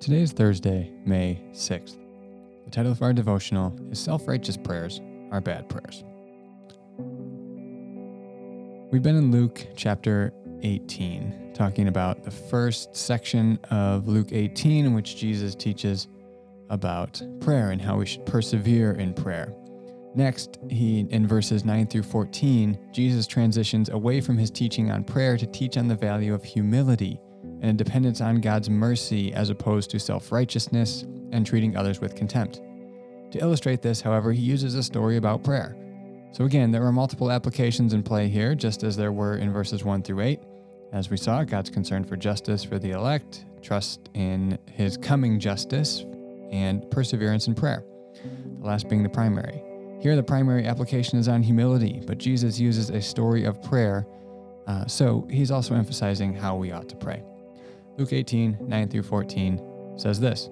Today is Thursday, May 6th. The title of our devotional is Self Righteous Prayers Are Bad Prayers. We've been in Luke chapter 18, talking about the first section of Luke 18, in which Jesus teaches about prayer and how we should persevere in prayer. Next, he in verses 9 through 14, Jesus transitions away from his teaching on prayer to teach on the value of humility and a dependence on God's mercy as opposed to self righteousness and treating others with contempt. To illustrate this, however, he uses a story about prayer. So again, there are multiple applications in play here, just as there were in verses 1 through 8. As we saw, God's concern for justice for the elect, trust in his coming justice, and perseverance in prayer, the last being the primary. Here, the primary application is on humility, but Jesus uses a story of prayer, uh, so he's also emphasizing how we ought to pray. Luke 18, 9 through 14 says this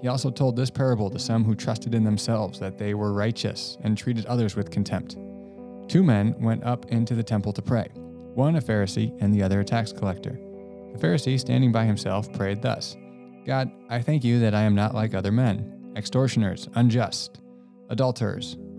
He also told this parable to some who trusted in themselves that they were righteous and treated others with contempt. Two men went up into the temple to pray, one a Pharisee and the other a tax collector. The Pharisee, standing by himself, prayed thus God, I thank you that I am not like other men, extortioners, unjust, adulterers,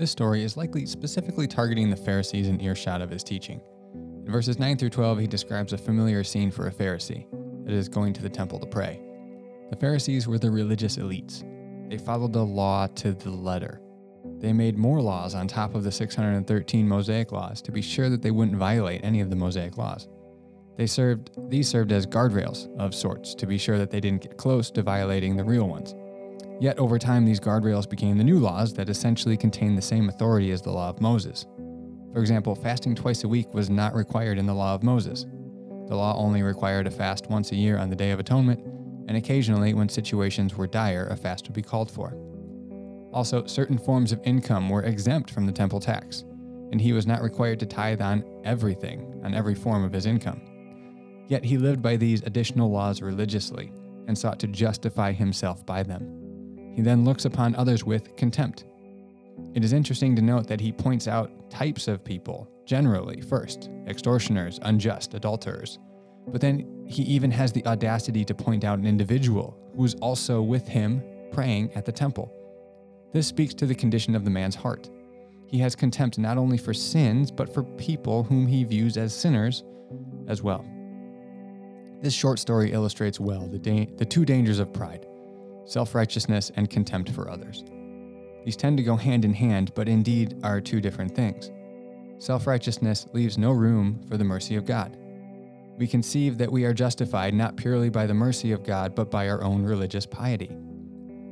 This story is likely specifically targeting the Pharisees in earshot of his teaching. In verses 9 through 12, he describes a familiar scene for a Pharisee that is going to the temple to pray. The Pharisees were the religious elites. They followed the law to the letter. They made more laws on top of the 613 Mosaic laws to be sure that they wouldn't violate any of the Mosaic laws. They served these served as guardrails of sorts to be sure that they didn't get close to violating the real ones. Yet over time these guardrails became the new laws that essentially contained the same authority as the law of Moses. For example, fasting twice a week was not required in the law of Moses. The law only required a fast once a year on the Day of Atonement and occasionally, when situations were dire, a fast would be called for. Also, certain forms of income were exempt from the temple tax, and he was not required to tithe on everything, on every form of his income. Yet he lived by these additional laws religiously and sought to justify himself by them. He then looks upon others with contempt. It is interesting to note that he points out types of people, generally, first extortioners, unjust, adulterers. But then he even has the audacity to point out an individual who is also with him praying at the temple. This speaks to the condition of the man's heart. He has contempt not only for sins, but for people whom he views as sinners as well. This short story illustrates well the, da- the two dangers of pride self righteousness and contempt for others. These tend to go hand in hand, but indeed are two different things. Self righteousness leaves no room for the mercy of God we conceive that we are justified not purely by the mercy of God, but by our own religious piety.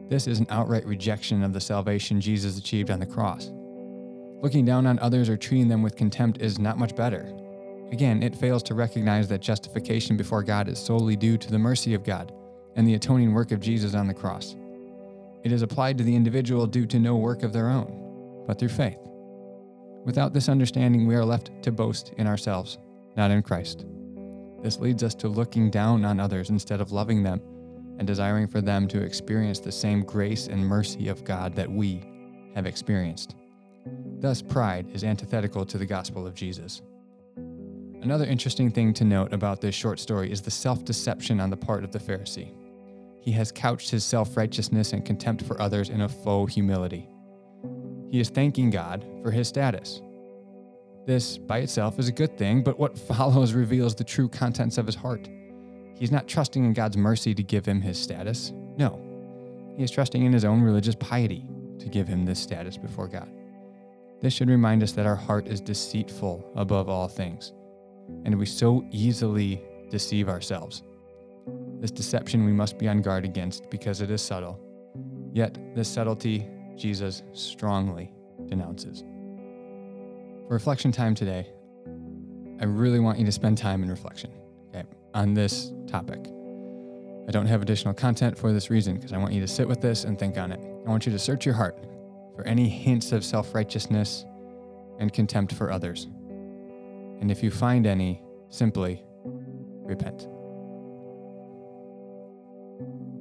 This is an outright rejection of the salvation Jesus achieved on the cross. Looking down on others or treating them with contempt is not much better. Again, it fails to recognize that justification before God is solely due to the mercy of God and the atoning work of Jesus on the cross. It is applied to the individual due to no work of their own, but through faith. Without this understanding, we are left to boast in ourselves, not in Christ. This leads us to looking down on others instead of loving them and desiring for them to experience the same grace and mercy of God that we have experienced. Thus, pride is antithetical to the gospel of Jesus. Another interesting thing to note about this short story is the self deception on the part of the Pharisee. He has couched his self righteousness and contempt for others in a faux humility. He is thanking God for his status, this by itself is a good thing, but what follows reveals the true contents of his heart. He's not trusting in God's mercy to give him his status. No, he is trusting in his own religious piety to give him this status before God. This should remind us that our heart is deceitful above all things, and we so easily deceive ourselves. This deception we must be on guard against because it is subtle. Yet, this subtlety Jesus strongly denounces. For reflection time today, I really want you to spend time in reflection. Okay. on this topic. I don't have additional content for this reason because I want you to sit with this and think on it. I want you to search your heart for any hints of self righteousness and contempt for others. And if you find any, simply repent thank you